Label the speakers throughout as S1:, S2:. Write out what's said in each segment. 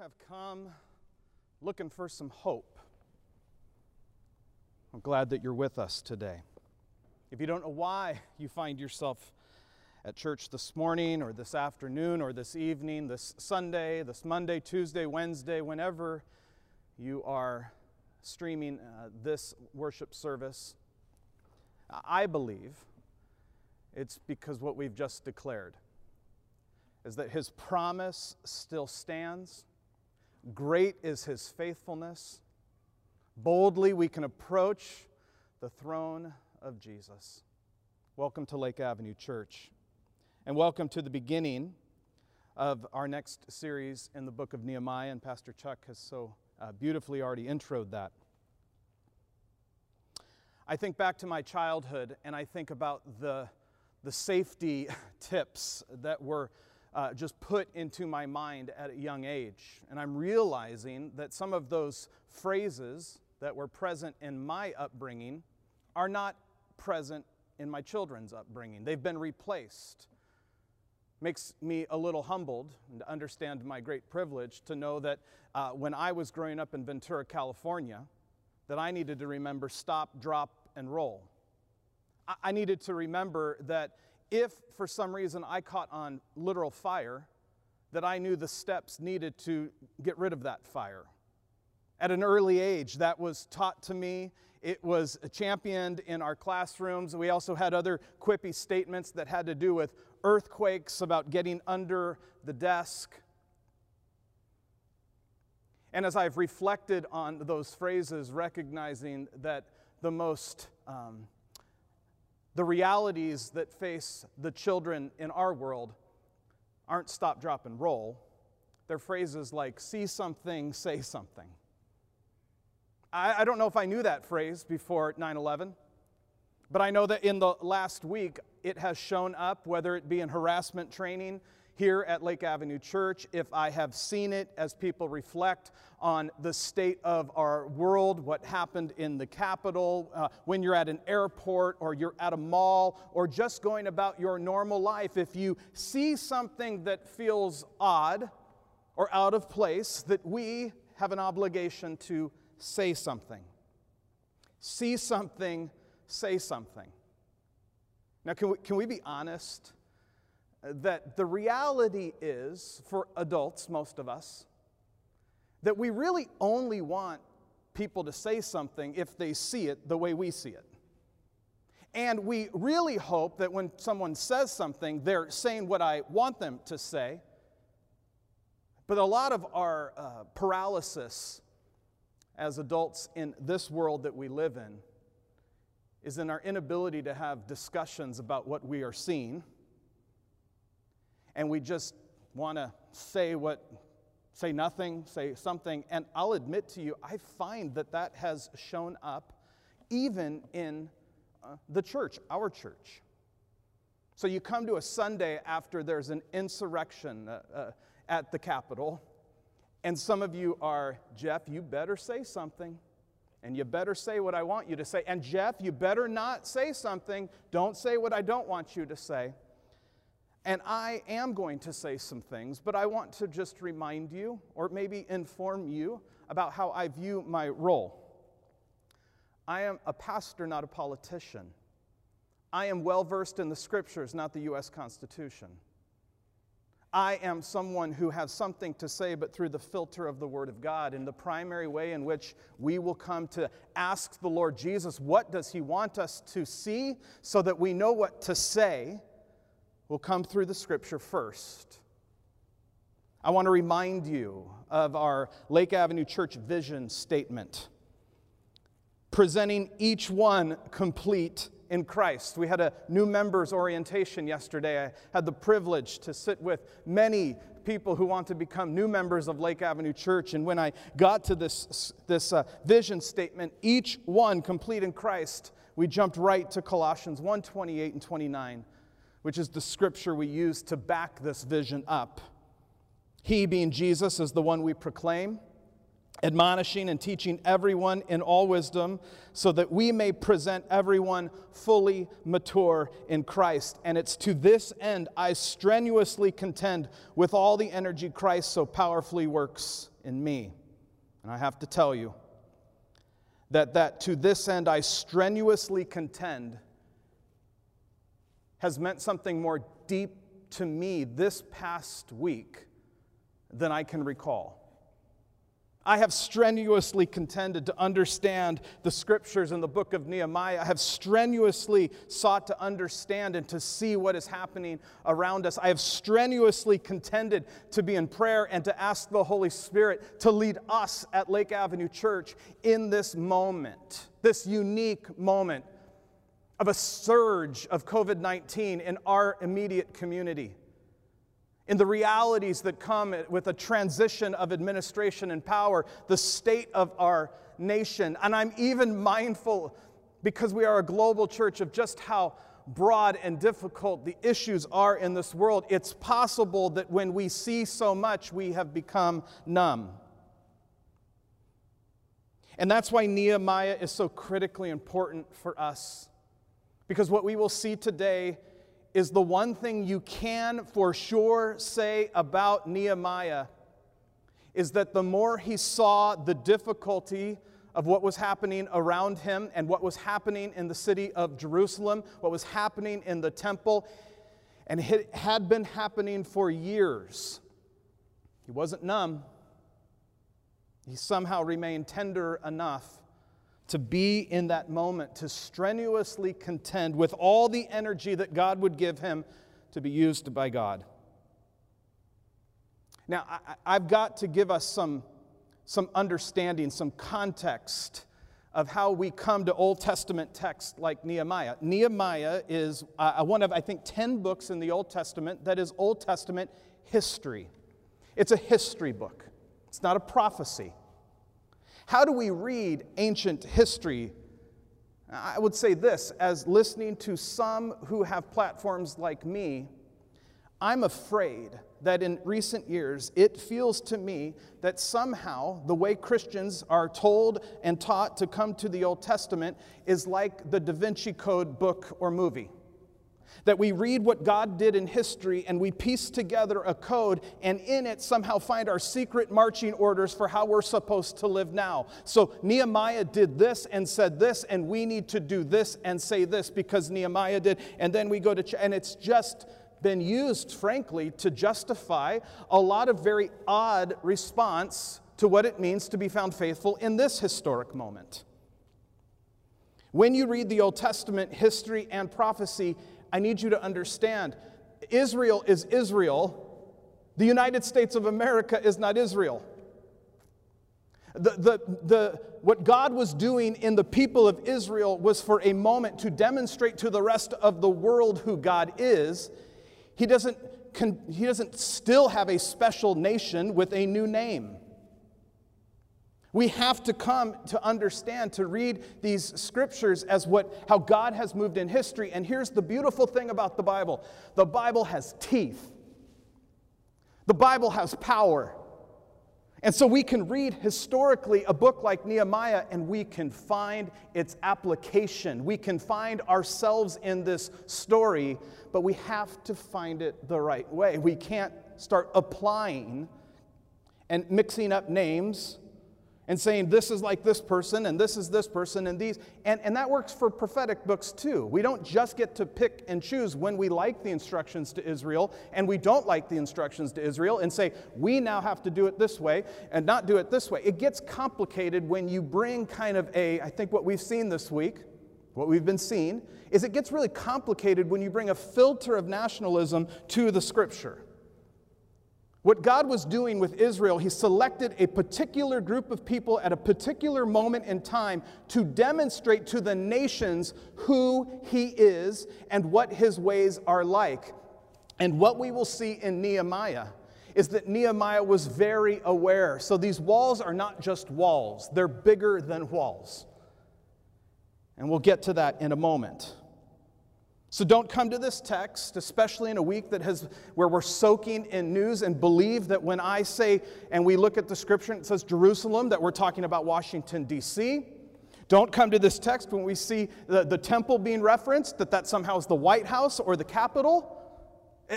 S1: have come looking for some hope, I'm glad that you're with us today. If you don't know why you find yourself at church this morning or this afternoon or this evening, this Sunday, this Monday, Tuesday, Wednesday, whenever you are streaming uh, this worship service, I believe it's because what we've just declared is that his promise still stands. Great is his faithfulness. Boldly we can approach the throne of Jesus. Welcome to Lake Avenue Church, and welcome to the beginning of our next series in the book of Nehemiah, and Pastor Chuck has so uh, beautifully already introed that. I think back to my childhood and I think about the, the safety tips that were uh, just put into my mind at a young age. And I'm realizing that some of those phrases that were present in my upbringing are not present in my children's upbringing. They've been replaced. Makes me a little humbled and to understand my great privilege to know that uh, when I was growing up in Ventura, California, that I needed to remember stop, drop, and roll. I, I needed to remember that if for some reason I caught on literal fire, that I knew the steps needed to get rid of that fire. At an early age, that was taught to me. It was championed in our classrooms. We also had other quippy statements that had to do with earthquakes, about getting under the desk. And as I've reflected on those phrases, recognizing that the most um, the realities that face the children in our world aren't stop, drop, and roll. They're phrases like see something, say something. I, I don't know if I knew that phrase before 9 11, but I know that in the last week it has shown up, whether it be in harassment training, here at Lake Avenue Church, if I have seen it as people reflect on the state of our world, what happened in the Capitol, uh, when you're at an airport or you're at a mall or just going about your normal life, if you see something that feels odd or out of place, that we have an obligation to say something. See something, say something. Now, can we, can we be honest? That the reality is, for adults, most of us, that we really only want people to say something if they see it the way we see it. And we really hope that when someone says something, they're saying what I want them to say. But a lot of our uh, paralysis as adults in this world that we live in is in our inability to have discussions about what we are seeing and we just want to say what say nothing say something. And i'll admit to you i find that that has shown up even in uh, the church our church. So you come to a sunday after there's an insurrection uh, uh, at the capitol and some of you are jeff you better say something and you better say what i want you to say and jeff you better not say something. Don't say what i don't want you to say and I am going to say some things, but I want to just remind you, or maybe inform you, about how I view my role. I am a pastor, not a politician. I am well versed in the scriptures, not the U.S. Constitution. I am someone who has something to say, but through the filter of the Word of God. And the primary way in which we will come to ask the Lord Jesus, what does He want us to see, so that we know what to say will come through the scripture first. I want to remind you of our Lake Avenue Church vision statement, presenting each one complete in Christ. We had a new members orientation yesterday. I had the privilege to sit with many people who want to become new members of Lake Avenue Church. And when I got to this, this uh, vision statement, each one complete in Christ, we jumped right to Colossians 1 28 and 29 which is the scripture we use to back this vision up. He, being Jesus, is the one we proclaim, admonishing and teaching everyone in all wisdom, so that we may present everyone fully mature in Christ. And it's to this end I strenuously contend with all the energy Christ so powerfully works in me. And I have to tell you that, that to this end I strenuously contend has meant something more deep to me this past week than I can recall. I have strenuously contended to understand the scriptures in the book of Nehemiah. I have strenuously sought to understand and to see what is happening around us. I have strenuously contended to be in prayer and to ask the Holy Spirit to lead us at Lake Avenue Church in this moment, this unique moment of a surge of COVID 19 in our immediate community in the realities that come with a transition of administration and power, the state of our nation. And I'm even mindful, because we are a global church, of just how broad and difficult the issues are in this world. It's possible that when we see so much, we have become numb. And that's why Nehemiah is so critically important for us. Because what we will see today is the one thing you can for sure say about Nehemiah is that the more he saw the difficulty of what was happening around him and what was happening in the city of Jerusalem, what was happening in the temple, and it had been happening for years, he wasn't numb. He somehow remained tender enough to be in that moment, to strenuously contend with all the energy that God would give him to be used by God. Now, I, have got to give us some, some understanding, some context of how we come to Old Testament texts like Nehemiah. Nehemiah is uh, one of, I think, 10 books in the Old Testament that is Old Testament history. It's a history book, it's not a prophecy. How do we read ancient history? I would say this as listening to some who have platforms like me, I'm afraid that in recent years it feels to me that somehow the way Christians are told and taught to come to the Old Testament is like the Da Vinci Code book or movie. That we read what God did in history and we piece together a code and in it somehow find our secret marching orders for how we're supposed to live now. So Nehemiah did this and said this, and we need to do this and say this because Nehemiah did. And then we go to, and it's just been used, frankly, to justify a lot of very odd response to what it means to be found faithful in this historic moment. When you read the Old Testament history and prophecy, I need you to understand Israel is Israel. The United States of America is not Israel. The, the, the, what God was doing in the people of Israel was for a moment to demonstrate to the rest of the world who God is. He doesn't, he doesn't still have a special nation with a new name. We have to come to understand, to read these scriptures as what, how God has moved in history. And here's the beautiful thing about the Bible the Bible has teeth, the Bible has power. And so we can read historically a book like Nehemiah and we can find its application. We can find ourselves in this story, but we have to find it the right way. We can't start applying and mixing up names and saying this is like this person and this is this person and these. And, and that works for prophetic books too. We don't just get to pick and choose when we like the instructions to Israel and we don't like the instructions to Israel and say, we now have to do it this way and not do it this way. It gets complicated when you bring kind of a, I think what we've seen this week, what we've been seeing, is it gets really complicated when you bring a filter of nationalism to the scripture. What God was doing with Israel, He selected a particular group of people at a particular moment in time to demonstrate to the nations who He is and what His ways are like. And what we will see in Nehemiah is that Nehemiah was very aware. So these walls are not just walls, they're bigger than walls. And we'll get to that in a moment. So don't come to this text, especially in a week that has where we're soaking in news and believe that when I say and we look at the scripture and it says Jerusalem that we're talking about Washington D.C. Don't come to this text when we see the, the temple being referenced that that somehow is the White House or the Capitol.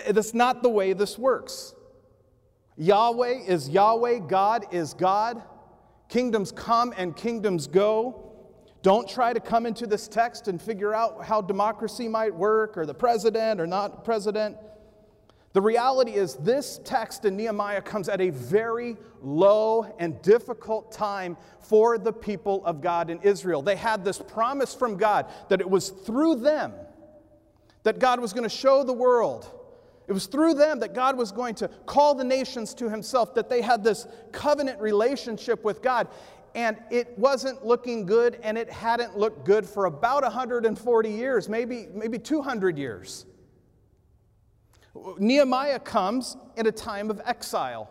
S1: That's not the way this works. Yahweh is Yahweh, God is God. Kingdoms come and kingdoms go. Don't try to come into this text and figure out how democracy might work or the president or not president. The reality is, this text in Nehemiah comes at a very low and difficult time for the people of God in Israel. They had this promise from God that it was through them that God was going to show the world. It was through them that God was going to call the nations to himself, that they had this covenant relationship with God and it wasn't looking good, and it hadn't looked good for about 140 years, maybe, maybe 200 years. Nehemiah comes in a time of exile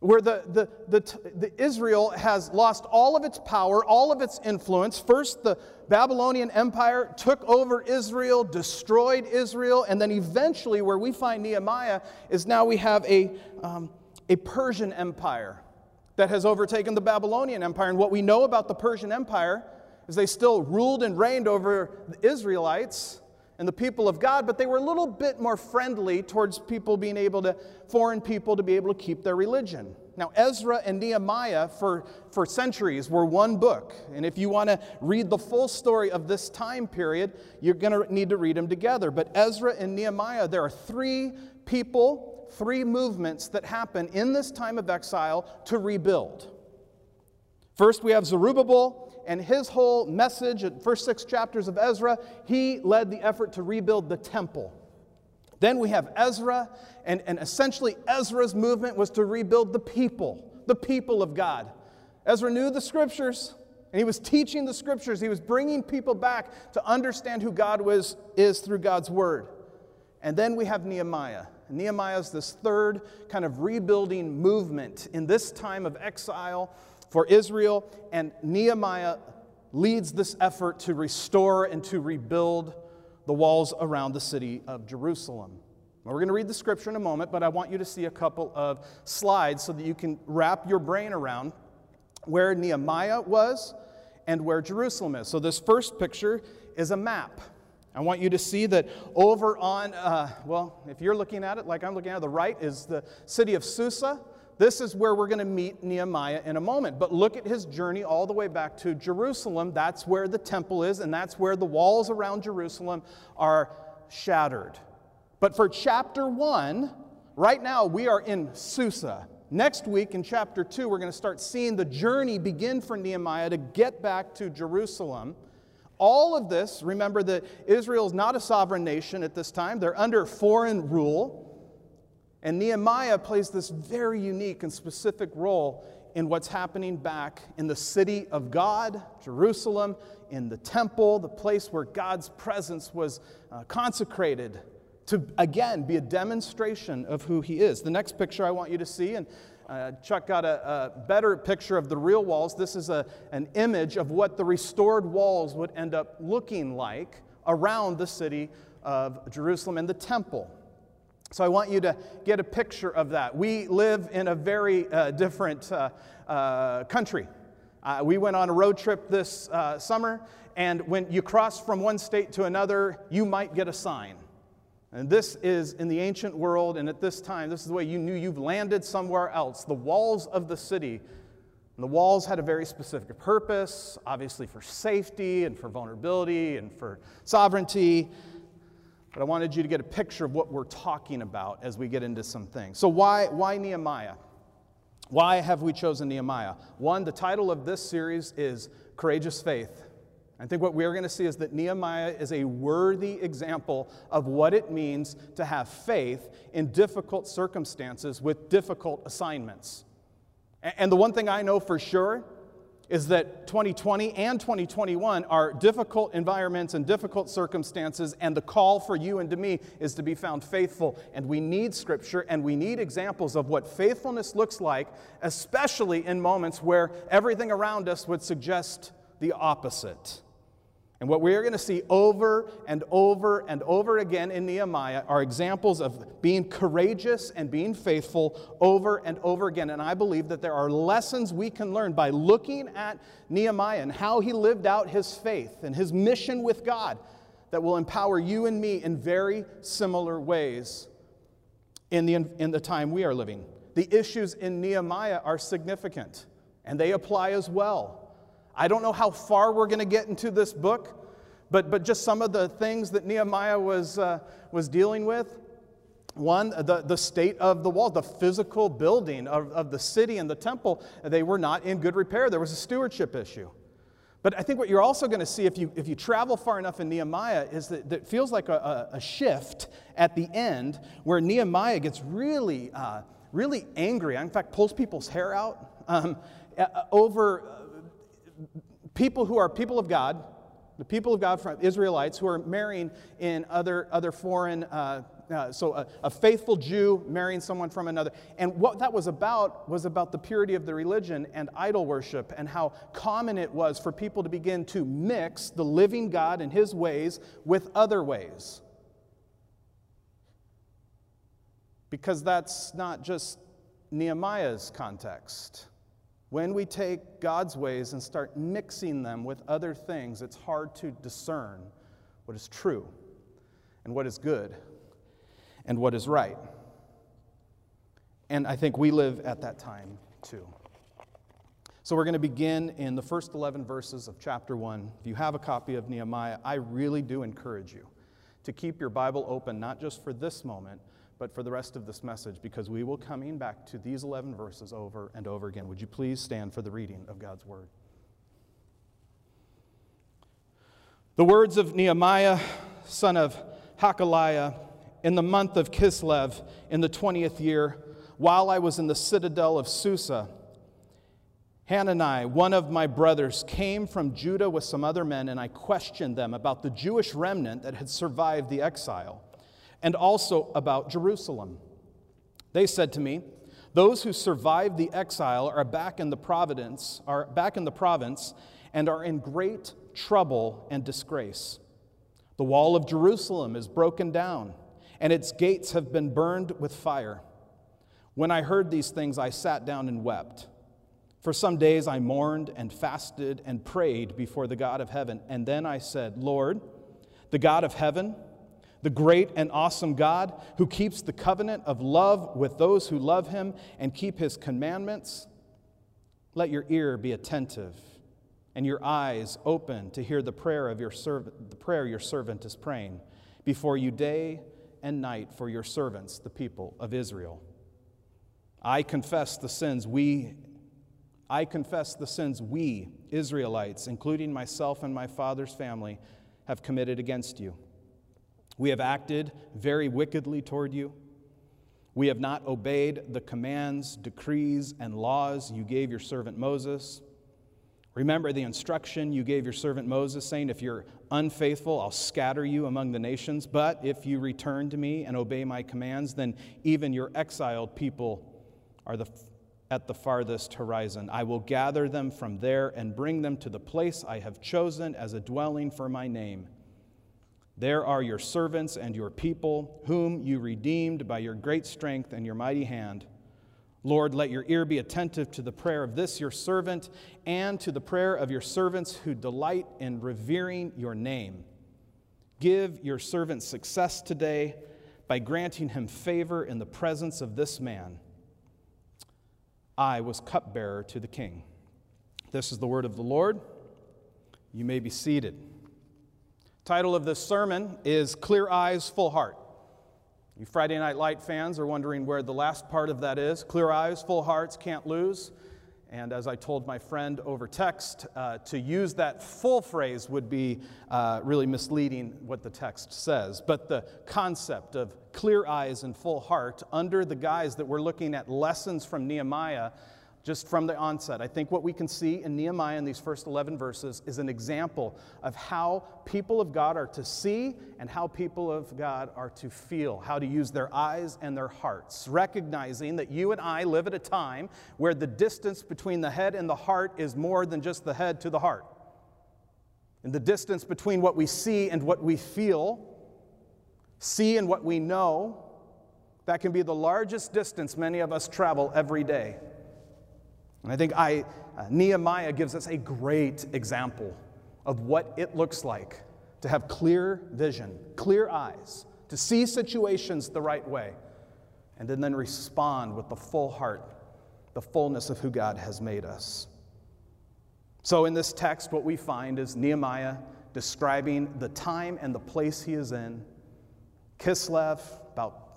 S1: where the, the, the, the, Israel has lost all of its power, all of its influence. First, the Babylonian Empire took over Israel, destroyed Israel, and then eventually, where we find Nehemiah, is now we have a, um, a Persian Empire that has overtaken the Babylonian Empire. And what we know about the Persian Empire is they still ruled and reigned over the Israelites and the people of God, but they were a little bit more friendly towards people being able to, foreign people to be able to keep their religion. Now, Ezra and Nehemiah for, for centuries were one book. And if you want to read the full story of this time period, you're going to need to read them together. But Ezra and Nehemiah, there are three people three movements that happen in this time of exile to rebuild. First, we have Zerubbabel and his whole message, at first six chapters of Ezra, he led the effort to rebuild the temple. Then we have Ezra, and, and essentially Ezra's movement was to rebuild the people, the people of God. Ezra knew the scriptures, and he was teaching the scriptures. He was bringing people back to understand who God was, is through God's word. And then we have Nehemiah. Nehemiah is this third kind of rebuilding movement in this time of exile for Israel, and Nehemiah leads this effort to restore and to rebuild the walls around the city of Jerusalem. We're going to read the scripture in a moment, but I want you to see a couple of slides so that you can wrap your brain around where Nehemiah was and where Jerusalem is. So, this first picture is a map. I want you to see that over on, uh, well, if you're looking at it like I'm looking at it, the right is the city of Susa. This is where we're going to meet Nehemiah in a moment. But look at his journey all the way back to Jerusalem. That's where the temple is, and that's where the walls around Jerusalem are shattered. But for chapter one, right now we are in Susa. Next week in chapter two, we're going to start seeing the journey begin for Nehemiah to get back to Jerusalem. All of this, remember that Israel is not a sovereign nation at this time, they're under foreign rule. And Nehemiah plays this very unique and specific role in what's happening back in the city of God, Jerusalem, in the temple, the place where God's presence was uh, consecrated to again be a demonstration of who he is. The next picture I want you to see, and uh, Chuck got a, a, better picture of the real walls. This is a, an image of what the restored walls would end up looking like around the city of Jerusalem and the temple. So I want you to get a picture of that. We live in a very uh, different uh, uh country. Uh, we went on a road trip this uh, summer, and when you cross from one state to another, you might get a sign. And this is in the ancient world, and at this time, this is the way you knew you've landed somewhere else. The walls of the city, And the walls had a very specific purpose, obviously for safety and for vulnerability and for sovereignty. But I wanted you to get a picture of what we're talking about as we get into some things. So, why, why Nehemiah? Why have we chosen Nehemiah? One, the title of this series is Courageous Faith. I think what we're going to see is that Nehemiah is a worthy example of what it means to have faith in difficult circumstances with difficult assignments. And the one thing I know for sure is that 2020 and 2021 are difficult environments and difficult circumstances, and the call for you and to me is to be found faithful. And we need scripture and we need examples of what faithfulness looks like, especially in moments where everything around us would suggest the opposite. And what we are going to see over and over and over again in Nehemiah are examples of being courageous and being faithful over and over again. And I believe that there are lessons we can learn by looking at Nehemiah and how he lived out his faith and his mission with God that will empower you and me in very similar ways in the, in the time we are living. The issues in Nehemiah are significant, and they apply as well. I don't know how far we're going to get into this book, but, but just some of the things that Nehemiah was, uh, was dealing with. One, the, the state of the wall, the physical building of, of the city and the temple, they were not in good repair. There was a stewardship issue. But I think what you're also going to see if you, if you travel far enough in Nehemiah is that, it feels like a, a, shift at the end where Nehemiah gets really, uh, really angry. In fact, pulls people's hair out um, over people who are people of God, the people of God from Israelites who are marrying in other, other foreign, uh, uh, so a, a, faithful Jew marrying someone from another. And what that was about was about the purity of the religion and idol worship and how common it was for people to begin to mix the living God and his ways with other ways. Because that's not just Nehemiah's context. When we take God's ways and start mixing them with other things, it's hard to discern what is true and what is good and what is right. And I think we live at that time too. So we're going to begin in the first 11 verses of chapter 1. If you have a copy of Nehemiah, I really do encourage you to keep your Bible open, not just for this moment, but for the rest of this message because we will coming back to these 11 verses over and over again. Would you please stand for the reading of God's word? The words of Nehemiah, son of Hakaliah, in the month of Kislev, in the 20th year, while I was in the citadel of Susa, Hanani, one of my brothers, came from Judah with some other men, and I questioned them about the Jewish remnant that had survived the exile and also about Jerusalem. They said to me, Those who survived the exile are back in the province, are back in the province and are in great trouble and disgrace. The wall of Jerusalem is broken down, and its gates have been burned with fire. When I heard these things, I sat down and wept. For some days I mourned and fasted and prayed before the God of heaven. And then I said, Lord, the God of heaven, the great and awesome God who keeps the covenant of love with those who love him and keep his commandments, let your ear be attentive and your eyes open to hear the prayer of your servant, the prayer your servant is praying before you day and night for your servants, the people of Israel. I confess the sins we I confess the sins we, Israelites, including myself and my father's family, have committed against you. We have acted very wickedly toward you. We have not obeyed the commands, decrees, and laws you gave your servant Moses. Remember the instruction you gave your servant Moses, saying, If you're unfaithful, I'll scatter you among the nations. But if you return to me and obey my commands, then even your exiled people are the, at the farthest horizon. I will gather them from there and bring them to the place I have chosen as a dwelling for my name there are your servants and your people, whom you redeemed by your great strength and your mighty hand. Lord, let your ear be attentive to the prayer of this your servant and to the prayer of your servants who delight in revering your name. Give your servant success today by granting him favor in the presence of this man. I was cupbearer to the king. This is the word of the Lord. You may be seated. Title of this sermon is Clear Eyes, Full Heart. You Friday Night Light fans are wondering where the last part of that is. Clear eyes, full hearts, can't lose. And as I told my friend over text, uh, to use that full phrase would be uh, really misleading what the text says. But the concept of clear eyes and full heart, under the guise that we're looking at lessons from Nehemiah, just from the onset. I think what we can see in Nehemiah in these first 11 verses is an example of how people of God are to see and how people of God are to feel, how to use their eyes and their hearts, recognizing that you and I live at a time where the distance between the head and the heart is more than just the head to the heart. And the distance between what we see and what we feel, see and what we know, that can be the largest distance many of us travel every day. And I think I, uh, Nehemiah gives us a great example of what it looks like to have clear vision, clear eyes, to see situations the right way, and then respond with the full heart, the fullness of who God has made us. So, in this text, what we find is Nehemiah describing the time and the place he is in. Kislev, about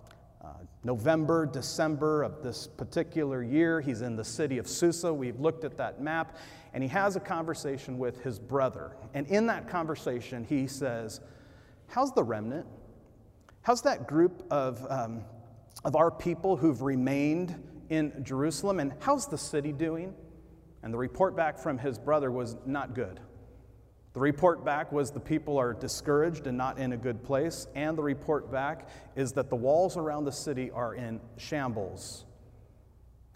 S1: November, December of this particular year, he's in the city of Susa. We've looked at that map, and he has a conversation with his brother. And in that conversation, he says, How's the remnant? How's that group of, um, of our people who've remained in Jerusalem? And how's the city doing? And the report back from his brother was not good. The report back was the people are discouraged and not in a good place. And the report back is that the walls around the city are in shambles.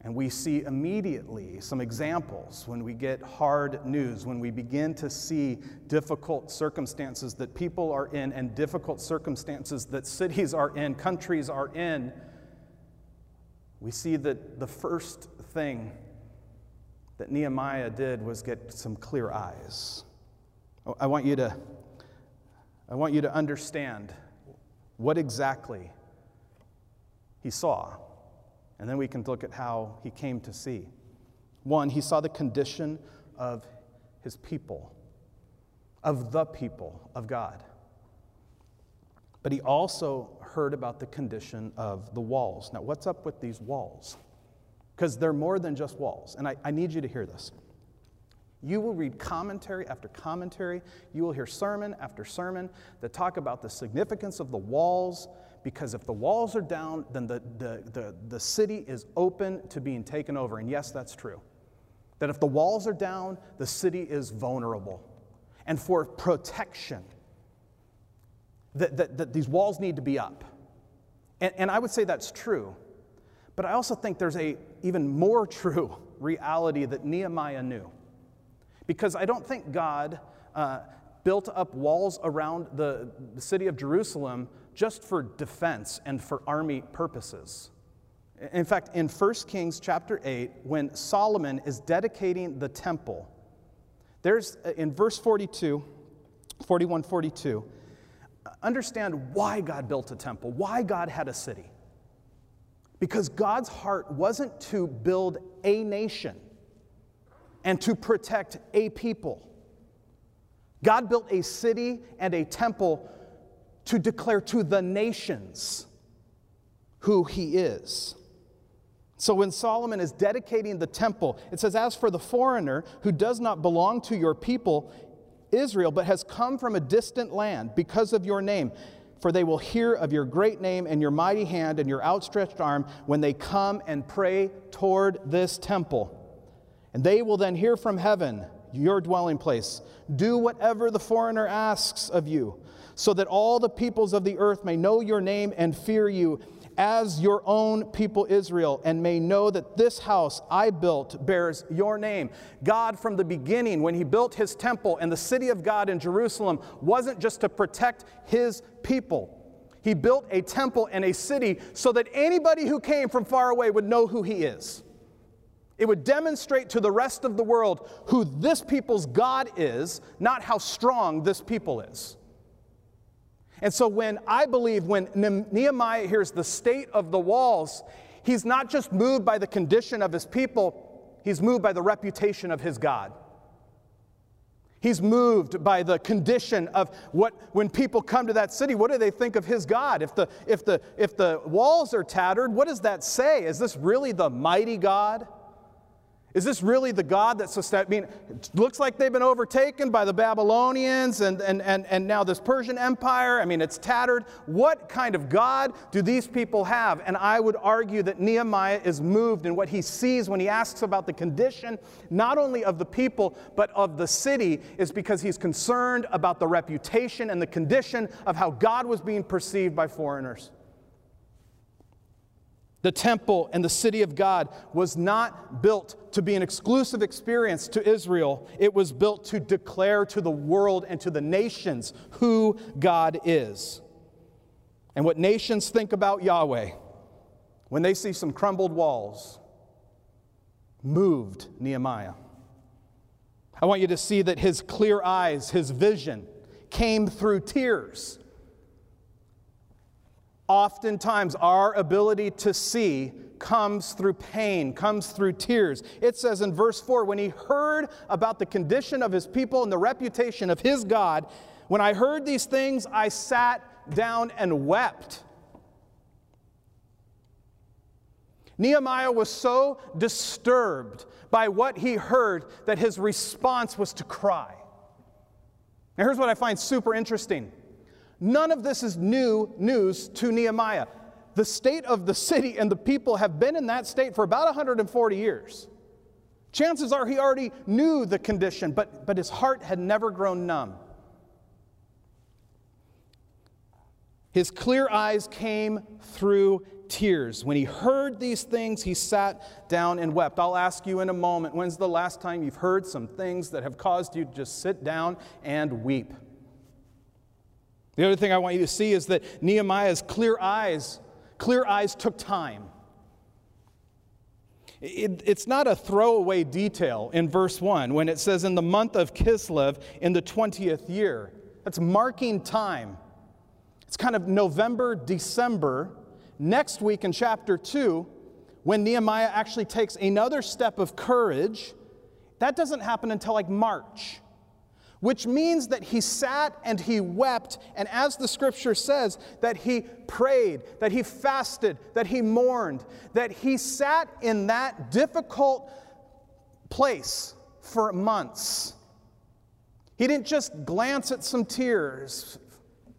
S1: And we see immediately some examples when we get hard news, when we begin to see difficult circumstances that people are in and difficult circumstances that cities are in, countries are in. We see that the first thing that Nehemiah did was get some clear eyes. Oh, I want you to, I want you to understand what exactly he saw. And then we can look at how he came to see. One, he saw the condition of his people, of the people of God. But he also heard about the condition of the walls. Now, what's up with these walls? because they're more than just walls. And I, I need you to hear this. You will read commentary after commentary. You will hear sermon after sermon that talk about the significance of the walls, because if the walls are down, then the, the, the, the city is open to being taken over. And yes, that's true. That if the walls are down, the city is vulnerable. And for protection, that, that, that these walls need to be up. And, and I would say that's true. But I also think there's a even more true reality that Nehemiah knew. Because I don't think God uh, built up walls around the, the city of Jerusalem just for defense and for army purposes. In fact, in 1 Kings chapter 8, when Solomon is dedicating the temple, there's uh, in verse 42, 41 42, understand why God built a temple, why God had a city. Because God's heart wasn't to build a nation and to protect a people. God built a city and a temple to declare to the nations who he is. So when Solomon is dedicating the temple, it says, As for the foreigner who does not belong to your people, Israel, but has come from a distant land because of your name, for they will hear of your great name and your mighty hand and your outstretched arm when they come and pray toward this temple. And they will then hear from heaven, your dwelling place. Do whatever the foreigner asks of you, so that all the peoples of the earth may know your name and fear you as your own people Israel, and may know that this house I built bears your name. God, from the beginning, when He built His temple and the city of God in Jerusalem, wasn't just to protect His people. He built a temple and a city so that anybody who came from far away would know who He is. It would demonstrate to the rest of the world who this people's God is, not how strong this people is. And so, when I believe when Nehemiah hears the state of the walls, he's not just moved by the condition of his people, he's moved by the reputation of his God. He's moved by the condition of what, when people come to that city, what do they think of his God? If the, if the, if the walls are tattered, what does that say? Is this really the mighty God? Is this really the God that's sustained? I mean, it looks like they've been overtaken by the Babylonians and, and, and, and now this Persian Empire. I mean, it's tattered. What kind of God do these people have? And I would argue that Nehemiah is moved in what he sees when he asks about the condition, not only of the people, but of the city, is because he's concerned about the reputation and the condition of how God was being perceived by foreigners. The temple and the city of God was not built to be an exclusive experience to Israel. It was built to declare to the world and to the nations who God is. And what nations think about Yahweh when they see some crumbled walls moved Nehemiah. I want you to see that his clear eyes, his vision, came through tears. Oftentimes, our ability to see comes through pain, comes through tears. It says in verse 4 when he heard about the condition of his people and the reputation of his God, when I heard these things, I sat down and wept. Nehemiah was so disturbed by what he heard that his response was to cry. Now, here's what I find super interesting none of this is new news to Nehemiah. The state of the city and the people have been in that state for about 140 years. Chances are he already knew the condition, but, but his heart had never grown numb. His clear eyes came through tears. When he heard these things, he sat down and wept. I'll ask you in a moment when's the last time you've heard some things that have caused you to just sit down and weep? The other thing I want you to see is that Nehemiah's clear eyes, clear eyes took time. It, it's not a throwaway detail in verse 1 when it says, In the month of Kislev in the 20th year. That's marking time. It's kind of November, December Next week in chapter 2, when Nehemiah actually takes another step of courage, that doesn't happen until like March, which means that he sat and he wept, and as the scripture says, that he prayed, that he fasted, that he mourned, that he sat in that difficult place for months. He didn't just glance at some tears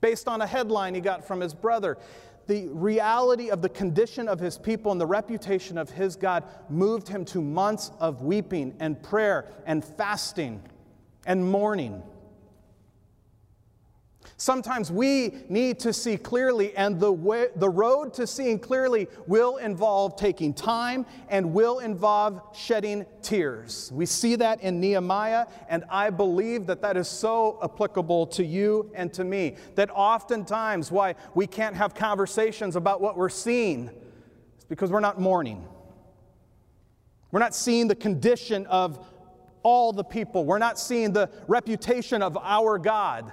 S1: based on a headline he got from his brother the reality of the condition of his people and the reputation of his God moved him to months of weeping and prayer and fasting and mourning. Sometimes we need to see clearly, and the, way, the road to seeing clearly will involve taking time and will involve shedding tears. We see that in Nehemiah, and I believe that that is so applicable to you and to me. That oftentimes, why we can't have conversations about what we're seeing is because we're not mourning. We're not seeing the condition of all the people, we're not seeing the reputation of our God.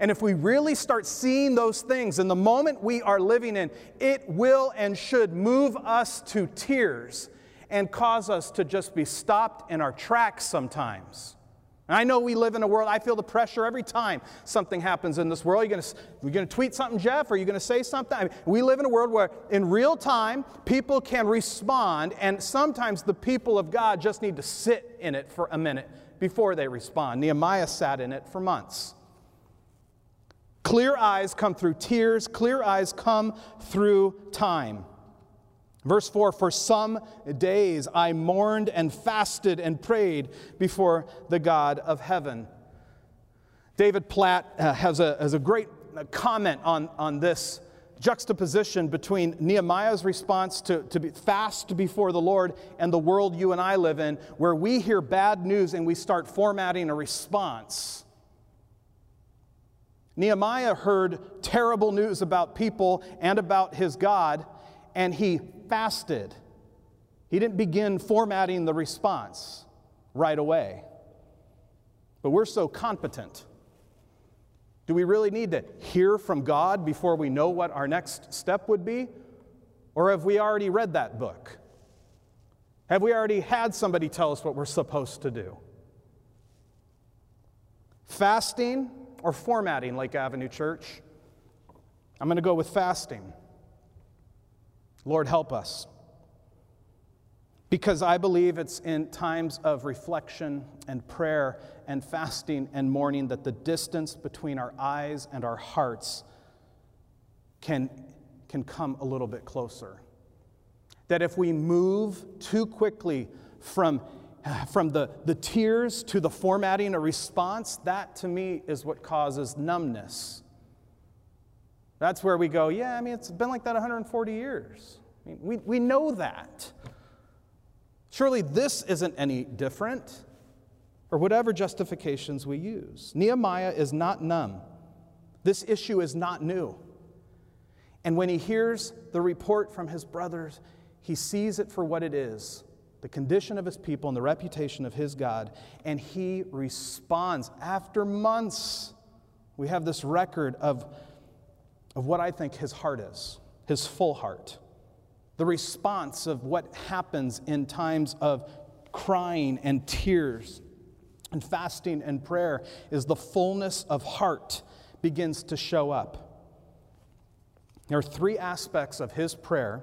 S1: And if we really start seeing those things in the moment we are living in, it will and should move us to tears and cause us to just be stopped in our tracks sometimes. And I know we live in a world, I feel the pressure every time something happens in this world. You're going you to tweet something, Jeff? Are you to say something? I mean, we live in a world where in real time people can respond, and sometimes the people of God just need to sit in it for a minute before they respond. Nehemiah sat in it for months. Clear eyes come through tears, clear eyes come through time. Verse 4 For some days I mourned and fasted and prayed before the God of heaven. David Platt uh, has, a, has a great comment on, on this juxtaposition between Nehemiah's response to, to be fast before the Lord and the world you and I live in, where we hear bad news and we start formatting a response. Nehemiah heard terrible news about people and about his God, and he fasted. He didn't begin formatting the response right away. But we're so competent. Do we really need to hear from God before we know what our next step would be? Or have we already read that book? Have we already had somebody tell us what we're supposed to do? Fasting or formatting Lake Avenue Church? I'm going to go with fasting. Lord, help us. Because I believe it's in times of reflection and prayer and fasting and mourning that the distance between our eyes and our hearts can, can come a little bit closer. That if we move too quickly from from the, the tears to the formatting a response, that to me is what causes numbness. That's where we go, yeah, I mean, it's been like that 140 years. I mean, we, we know that. Surely this isn't any different, or whatever justifications we use. Nehemiah is not numb. This issue is not new. And when he hears the report from his brothers, he sees it for what it is the condition of his people and the reputation of his God, and he responds. After months, we have this record of, of what I think his heart is, his full heart. The response of what happens in times of crying and tears and fasting and prayer is the fullness of heart begins to show up. There are three aspects of his prayer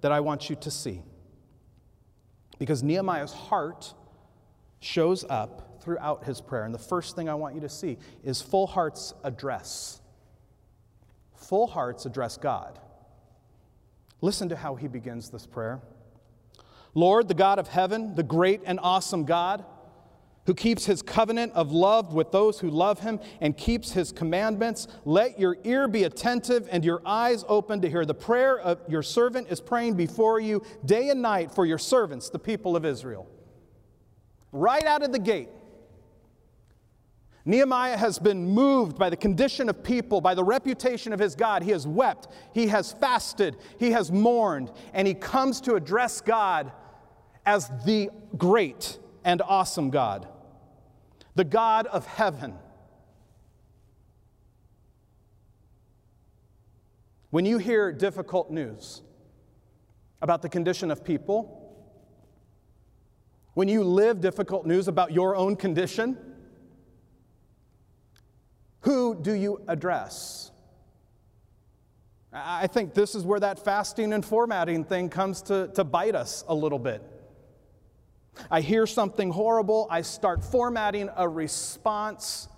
S1: that I want you to see. Because Nehemiah's heart shows up throughout his prayer. And the first thing I want you to see is full hearts address. Full hearts address God. Listen to how he begins this prayer Lord, the God of heaven, the great and awesome God, who keeps his covenant of love with those who love him and keeps his commandments, let your ear be attentive and your eyes open to hear the prayer of your servant is praying before you day and night for your servants, the people of Israel. Right out of the gate, Nehemiah has been moved by the condition of people, by the reputation of his God. He has wept, he has fasted, he has mourned, and he comes to address God as the great and awesome God the God of heaven. When you hear difficult news about the condition of people, when you live difficult news about your own condition, who do you address? I think this is where that fasting and formatting thing comes to, to bite us a little bit. I hear something horrible, I start formatting a response.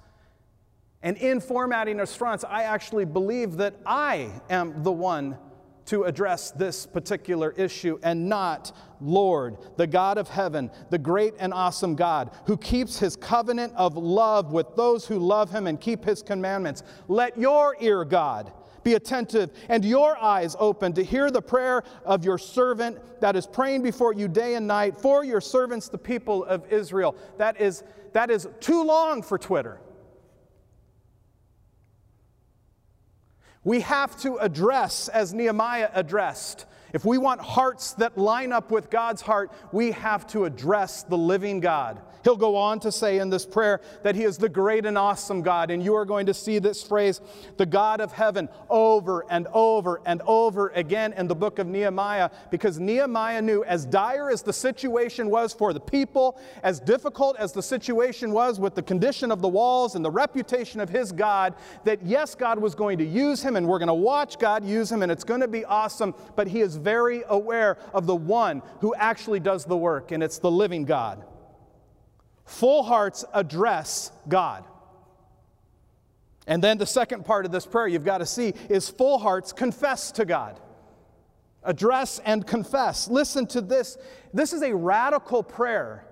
S1: And in formatting a response, I actually believe that I am the one to address this particular issue and not Lord, the God of heaven, the great and awesome God, who keeps his covenant of love with those who love him and keep his commandments. Let your ear, God, be attentive and your eyes open to hear the prayer of your servant that is praying before you day and night for your servants, the people of Israel. That is, that is too long for Twitter. We have to address, as Nehemiah addressed, if we want hearts that line up with God's heart, we have to address the living God. He'll go on to say in this prayer that He is the great and awesome God. And you are going to see this phrase, the God of heaven, over and over and over again in the book of Nehemiah, because Nehemiah knew as dire as the situation was for the people, as difficult as the situation was with the condition of the walls and the reputation of his God, that yes, God was going to use him, and we're going to watch God use him, and it's going to be awesome. But he is very aware of the one who actually does the work, and it's the living God. Full hearts address God. And then the second part of this prayer you've got to see is full hearts confess to God. Address and confess. Listen to this. This is a radical prayer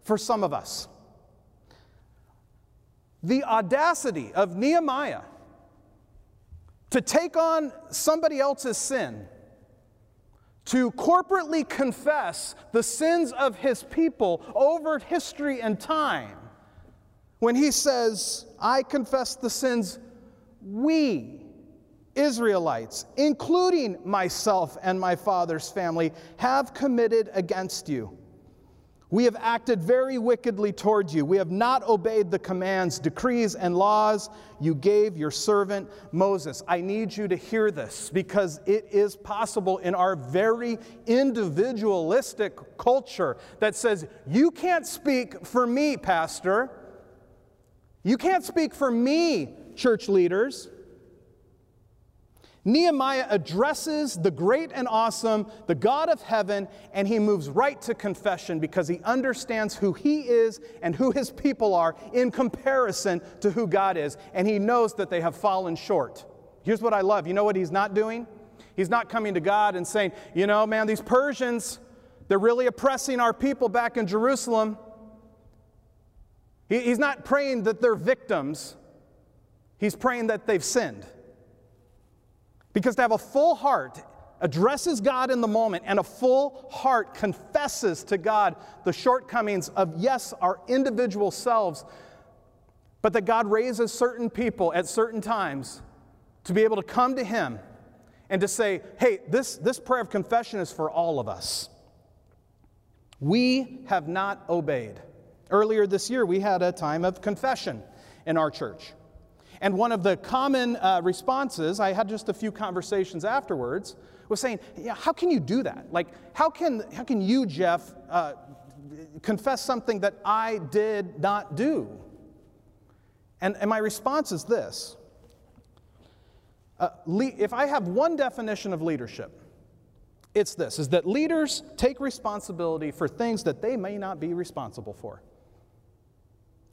S1: for some of us. The audacity of Nehemiah to take on somebody else's sin to corporately confess the sins of his people over history and time. When he says, I confess the sins we, Israelites, including myself and my father's family, have committed against you. We have acted very wickedly towards you. We have not obeyed the commands, decrees, and laws you gave your servant Moses. I need you to hear this because it is possible in our very individualistic culture that says, You can't speak for me, Pastor. You can't speak for me, church leaders. Nehemiah addresses the great and awesome, the God of heaven, and he moves right to confession because he understands who he is and who his people are in comparison to who God is, and he knows that they have fallen short. Here's what I love you know what he's not doing? He's not coming to God and saying, you know, man, these Persians, they're really oppressing our people back in Jerusalem. he's not praying that they're victims, he's praying that they've sinned. Because to have a full heart addresses God in the moment, and a full heart confesses to God the shortcomings of, yes, our individual selves, but that God raises certain people at certain times to be able to come to Him and to say, hey, this, this prayer of confession is for all of us. We have not obeyed. Earlier this year, we had a time of confession in our church. And one of the common uh, responses, I had just a few conversations afterwards, was saying, yeah, how can you do that? Like, how can, how can you, Jeff, uh, confess something that I did not do? And, and my response is this uh, le- if I have one definition of leadership, it's this is that leaders take responsibility for things that they may not be responsible for.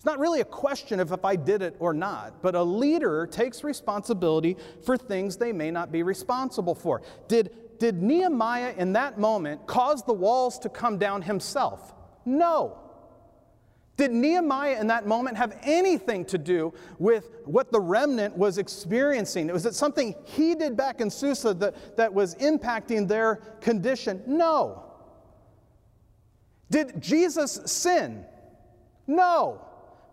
S1: It's not really a question of if I did it or not, but a leader takes responsibility for things they may not be responsible for. Did, did Nehemiah in that moment cause the walls to come down himself? No. Did Nehemiah in that moment have anything to do with what the remnant was experiencing? Was it something he did back in Susa that, that was impacting their condition? No. Did Jesus sin? No.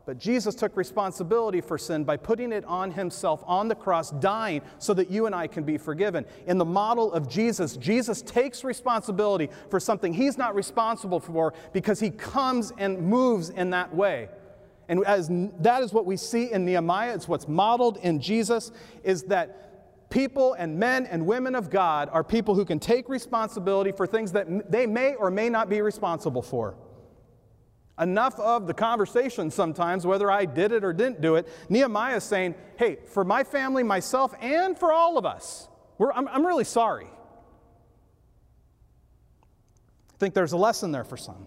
S1: But Jesus took responsibility for sin by putting it on himself on the cross, dying so that you and I can be forgiven. In the model of Jesus, Jesus takes responsibility for something he's not responsible for because he comes and moves in that way. And as that is what we see in Nehemiah, it's what's modeled in Jesus is that people and men and women of God are people who can take responsibility for things that they may or may not be responsible for. Enough of the conversation sometimes, whether I did it or didn't do it. Nehemiah is saying, hey, for my family, myself, and for all of us, I'm, I'm really sorry. I think there's a lesson there for some.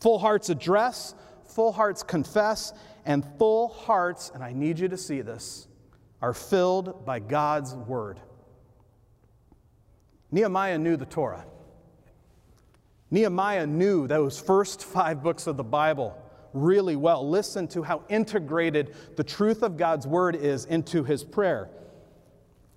S1: Full hearts address, full hearts confess, and full hearts, and I need you to see this, are filled by God's word. Nehemiah knew the Torah. Nehemiah knew those first five books of the Bible really well. Listen to how integrated the truth of God's word is into his prayer.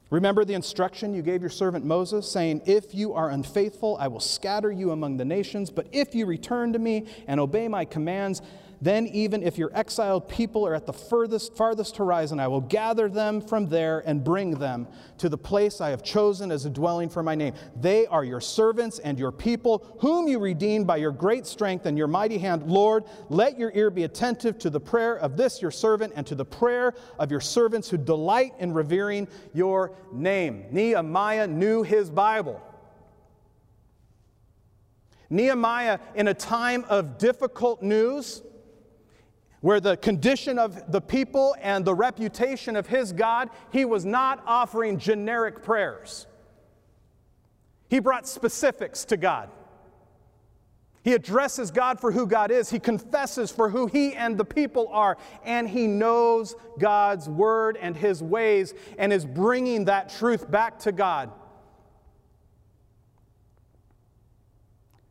S1: Remember the instruction you gave your servant Moses, saying, If you are unfaithful, I will scatter you among the nations, but if you return to me and obey my commands, then, even if your exiled people are at the furthest, farthest horizon, I will gather them from there and bring them to the place I have chosen as a dwelling for my name. They are your servants and your people, whom you redeemed by your great strength and your mighty hand. Lord, let your ear be attentive to the prayer of this your servant and to the prayer of your servants who delight in revering your name. Nehemiah knew his Bible. Nehemiah, in a time of difficult news, where the condition of the people and the reputation of his God, he was not offering generic prayers. He brought specifics to God. He addresses God for who God is. He confesses for who he and the people are. And he knows God's word and his ways and is bringing that truth back to God.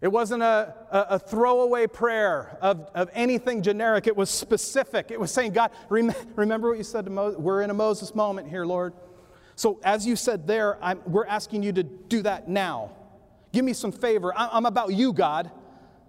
S1: It wasn't a, a, a, throwaway prayer of, of anything generic. It was specific. It was saying, God, rem- remember what you said to Moses? We're in a Moses moment here, Lord. So, as you said there, I'm, we're asking you to do that now. Give me some favor. I'm, I'm about you, God.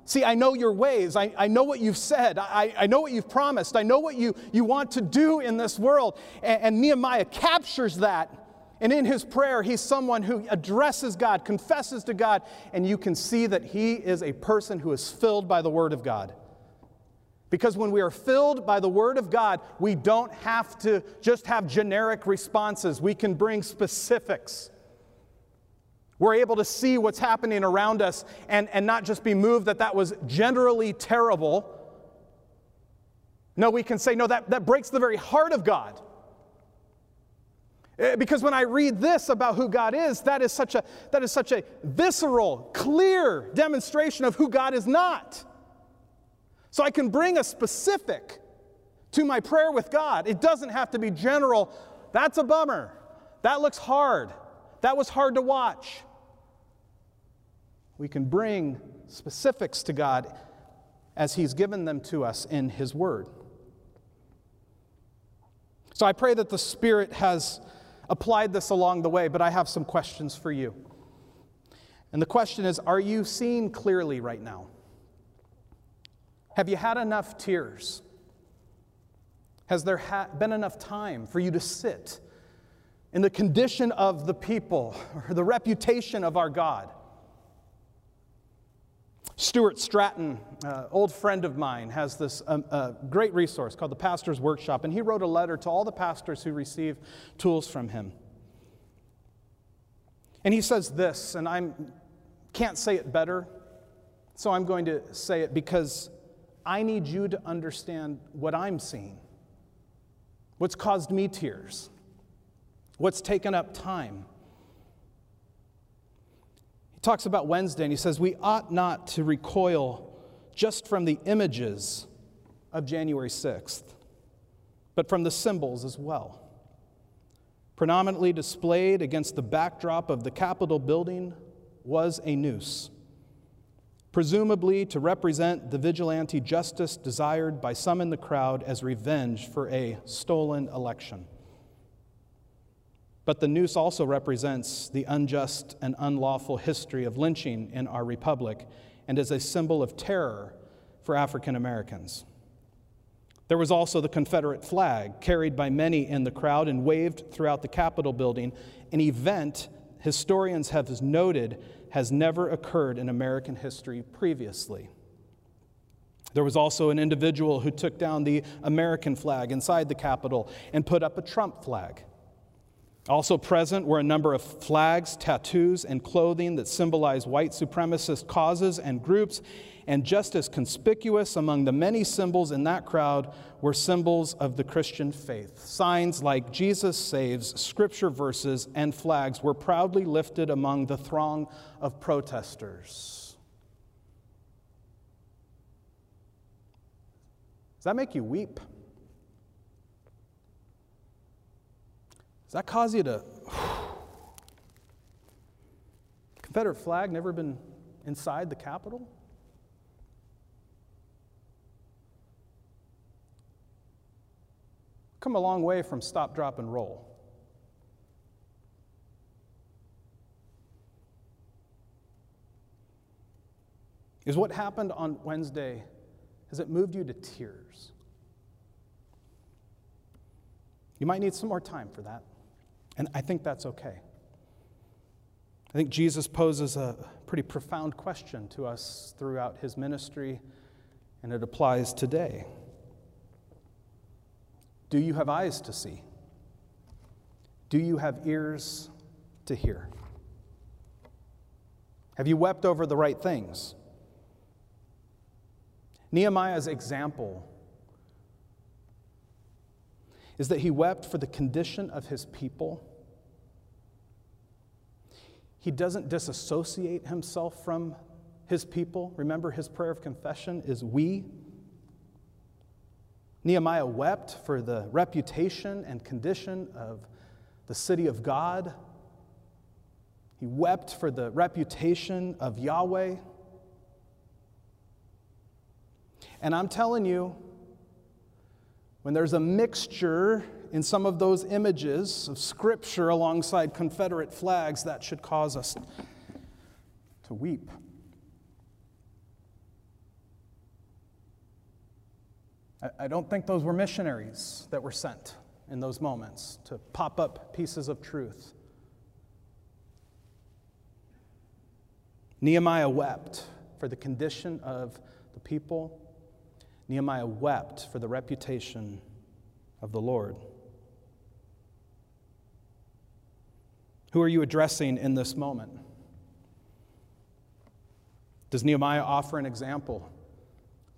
S1: See, I know your ways. I, I know what you've said. I, I know what you've promised. I know what you, you want to do in this world. And, and Nehemiah captures that and in his prayer, he's someone who addresses God, confesses to God, and you can see that he is a person who is filled by the Word of God. Because when we are filled by the Word of God, we don't have to just have generic responses, we can bring specifics. We're able to see what's happening around us and, and not just be moved that that was generally terrible. No, we can say, no, that, that breaks the very heart of God. Eh, because when I read this about who God is, that is such a, that is such a visceral, clear demonstration of who God is not. So I can bring a specific to my prayer with God. It doesn't have to be general. That's a bummer. That looks hard. That was hard to watch. We can bring specifics to God as He's given them to us in His Word. So I pray that the Spirit has applied this along the way, but I have some questions for you. And the question is are you seeing clearly right now? Have you had enough tears? Has there ha- been enough time for you to sit in the condition of the people or the reputation of our God? Stuart Strachan, uh, old friend of mine, has this um, uh, great resource called the Pastor's Workshop, and he wrote a letter to all the pastors who receive tools from him. And he says this, and I can't say it better, so I'm going to say it because I need you to understand what I'm seeing, what's caused me tears, what's taken up time He talks about Wednesday and he says, We ought not to recoil just from the images of January 6th, but from the symbols as well. Predominantly displayed against the backdrop of the Capitol building was a noose, presumably to represent the vigilante justice desired by some in the crowd as revenge for a stolen election. But the noose also represents the unjust and unlawful history of lynching in our republic and as a symbol of terror for African Americans. There was also the Confederate flag, carried by many in the crowd and waved throughout the Capitol building, an event historians have noted has never occurred in American history previously. There was also an individual who took down the American flag inside the Capitol and put up a Trump flag. Also present were a number of flags, tattoos, and clothing that symbolize white supremacist causes and groups. And just as conspicuous among the many symbols in that crowd were symbols of the Christian faith. Signs like Jesus saves, scripture verses, and flags were proudly lifted among the throng of protesters. Does that make you weep? That cause you to. Confederate flag never been inside the Capitol? Come a long way from stop, drop, and roll. Is what happened on Wednesday, has it moved you to tears? You might need some more time for that. And I think that's okay. I think Jesus poses a pretty profound question to us throughout his ministry, and it applies today. Do you have eyes to see? Do you have ears to hear? Have you wept over the right things? Nehemiah's example is that he wept for the condition of his people. He doesn't disassociate himself from his people. Remember, his prayer of confession is we. Nehemiah wept for the reputation and condition of the city of God. He wept for the reputation of Yahweh. And I'm telling you, when there's a mixture in some of those images of Scripture alongside Confederate flags, that should cause us to weep. I don't think those were missionaries that were sent in those moments to pop up pieces of truth. Nehemiah wept for the condition of the people Nehemiah wept for the reputation of the Lord. Who are you addressing in this moment? Does Nehemiah offer an example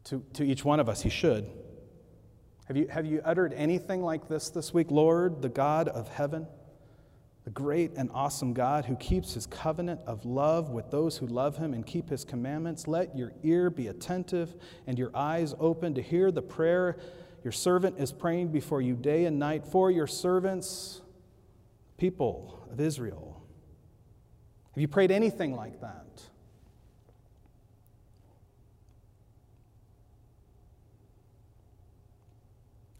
S1: to, to each one of us? He should. Have you, have you uttered anything like this this week? Lord, the God of heaven, the great and awesome God who keeps his covenant of love with those who love him and keep his commandments, let your ear be attentive and your eyes open to hear the prayer your servant is praying before you day and night for your servants, people of Israel. Have you prayed anything like that?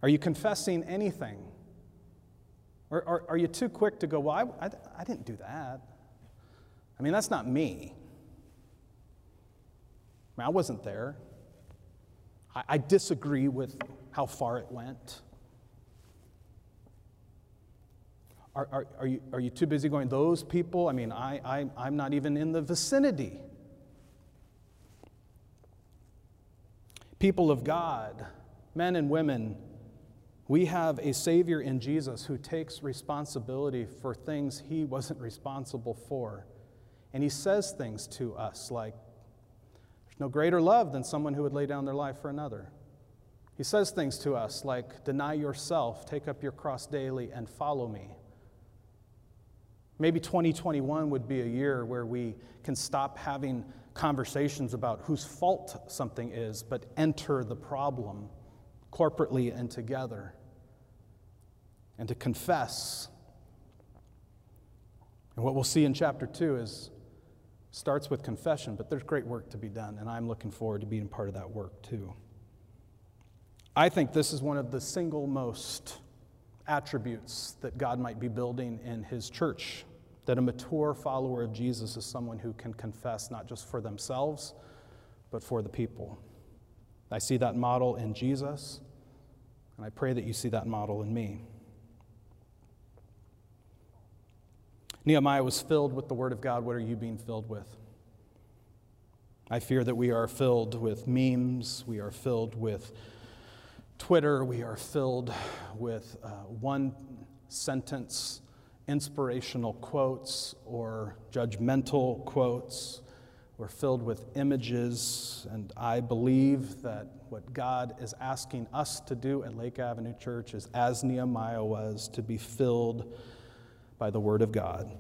S1: Are you confessing anything or, are you too quick to go, well, I, I, I didn't do that? I mean, that's not me. I, mean, I wasn't there. I, I disagree with how far it went. Are, are, are, you, are you too busy going, those people? I mean, I, I, I'm not even in the vicinity. People of God, men and women, we have a Savior in Jesus who takes responsibility for things he wasn't responsible for. And he says things to us like, There's no greater love than someone who would lay down their life for another. He says things to us like, Deny yourself, take up your cross daily, and follow me. Maybe 2021 would be a year where we can stop having conversations about whose fault something is, but enter the problem corporately and together. And to confess. And what we'll see in chapter 2 is starts with confession, but there's great work to be done, and I'm looking forward to being part of that work too. I think this is one of the single most attributes that God might be building in his church. That a mature follower of Jesus is someone who can confess not just for themselves, but for the people. I see that model in Jesus, and I pray that you see that model in me. Nehemiah was filled with the Word of God. What are you being filled with? I fear that we are filled with memes, we are filled with Twitter, we are filled with uh, one sentence inspirational quotes or judgmental quotes. We're filled with images, and I believe that what God is asking us to do at Lake Avenue Church is, as Nehemiah was, to be filled by the Word of God.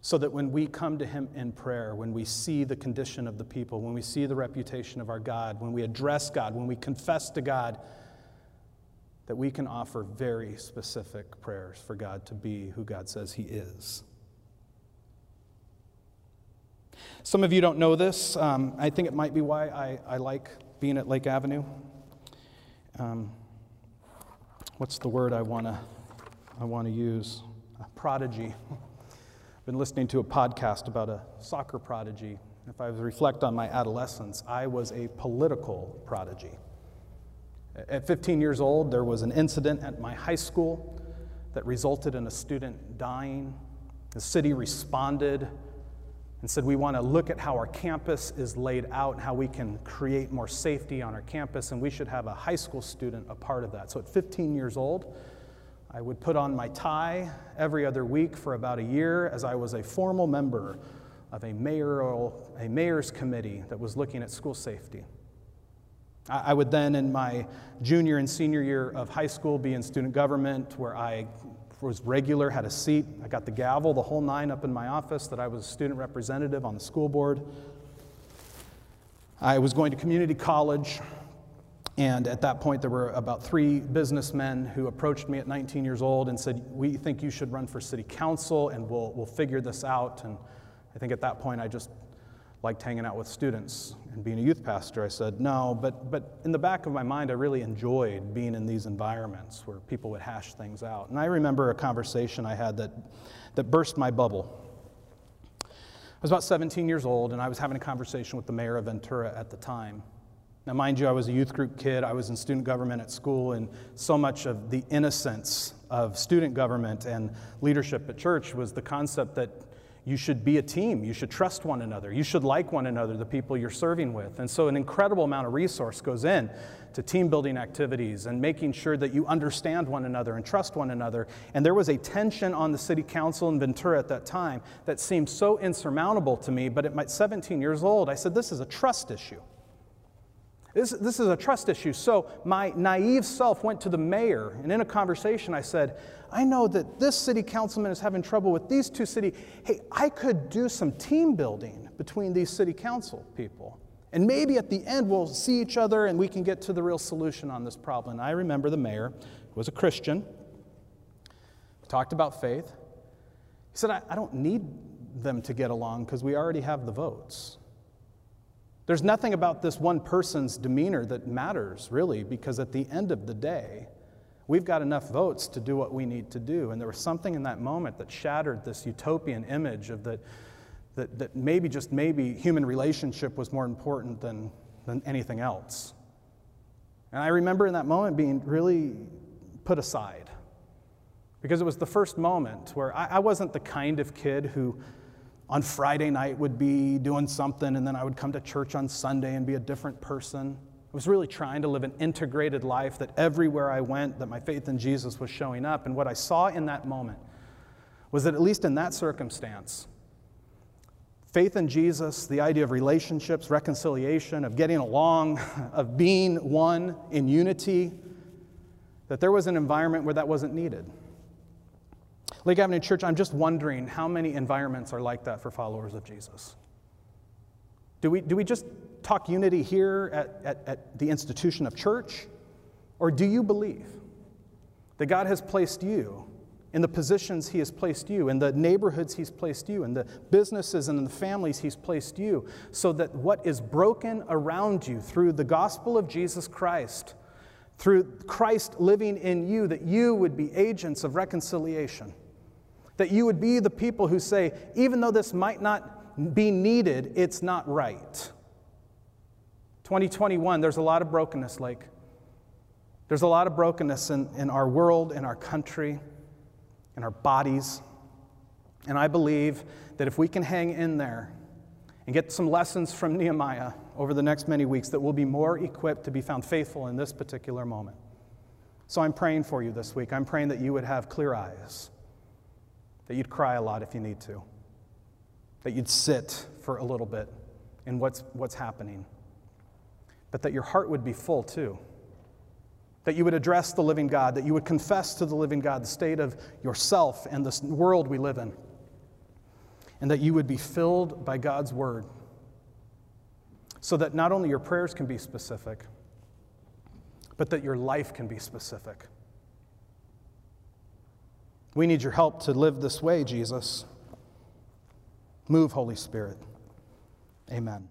S1: So that when we come to Him in prayer, when we see the condition of the people, when we see the reputation of our God, when we address God, when we confess to God, that we can offer very specific prayers for God to be who God says He is. Some of you don't know this. Um, I think it might be why I, I like being at Lake Avenue. Um, what's the word I want to I want to use? A prodigy. I've been listening to a podcast about a soccer prodigy. If I reflect on my adolescence, I was a political prodigy. At 15 years old, there was an incident at my high school that resulted in a student dying. The city responded and said, We want to look at how our campus is laid out, how we can create more safety on our campus, and we should have a high school student a part of that. So at 15 years old, I would put on my tie every other week for about a year as I was a formal member of a mayoral, a mayor's committee that was looking at school safety. I would then, in my junior and senior year of high school, be in student government where I was regular, had a seat. I got the gavel, the whole nine up in my office that I was a student representative on the school board. I was going to community college, and at that point, there were about three businessmen who approached me at 19 years old and said, We think you should run for city council, and we'll, we'll figure this out. And I think at that point, I just liked hanging out with students and being a youth pastor. I said, no, but, but in the back of my mind, I really enjoyed being in these environments where people would hash things out. And I remember a conversation I had that, that burst my bubble. I was about 17 years old, and I was having a conversation with the mayor of Ventura at the time. Now, mind you, I was a youth group kid, I was in student government at school, and so much of the innocence of student government and leadership at church was the concept that you should be a team. You should trust one another. You should like one another, the people you're serving with. And so, an incredible amount of resource goes in to team building activities and making sure that you understand one another and trust one another. And there was a tension on the city council in Ventura at that time that seemed so insurmountable to me. But at my 17 years old, I said, This is a trust issue. This, this is a trust issue. So my naive self went to the mayor, and in a conversation, I said, I know that this city councilman is having trouble with these two city. Hey, I could do some team building between these city council people. And maybe at the end we'll see each other and we can get to the real solution on this problem. And I remember the mayor, was a Christian, talked about faith. He said, I, I don't need them to get along because we already have the votes. There's nothing about this one person's demeanor that matters, really, because at the end of the day, we've got enough votes to do what we need to do. And there was something in that moment that shattered this utopian image of that that, that maybe, just maybe, human relationship was more important than, than anything else. And I remember in that moment being really put aside because it was the first moment where I, I wasn't the kind of kid who on Friday night would be doing something and then I would come to church on Sunday and be a different person. I was really trying to live an integrated life that everywhere I went that my faith in Jesus was showing up and what I saw in that moment was that at least in that circumstance faith in Jesus, the idea of relationships, reconciliation, of getting along, of being one in unity, that there was an environment where that wasn't needed. Lake Avenue Church, I'm just wondering how many environments are like that for followers of Jesus. Do we, do we just talk unity here at, at, at the institution of church? Or do you believe that God has placed you in the positions He has placed you, in the neighborhoods He's placed you, in the businesses and in the families He's placed you, so that what is broken around you through the gospel of Jesus Christ, through Christ living in you, that you would be agents of reconciliation. That you would be the people who say, even though this might not be needed, it's not right. 2021, there's a lot of brokenness, Lake. There's a lot of brokenness in, in our world, in our country in our bodies. And I believe that if we can hang in there and get some lessons from Nehemiah over the next many weeks, that we'll be more equipped to be found faithful in this particular moment. So I'm praying for you this week. I'm praying that you would have clear eyes, that you'd cry a lot if you need to, that you'd sit for a little bit in what's, what's happening, but that your heart would be full too that you would address the living God, that you would confess to the living God the state of yourself and the world we live in, and that you would be filled by God's word so that not only your prayers can be specific, but that your life can be specific. We need your help to live this way, Jesus. Move, Holy Spirit. Amen.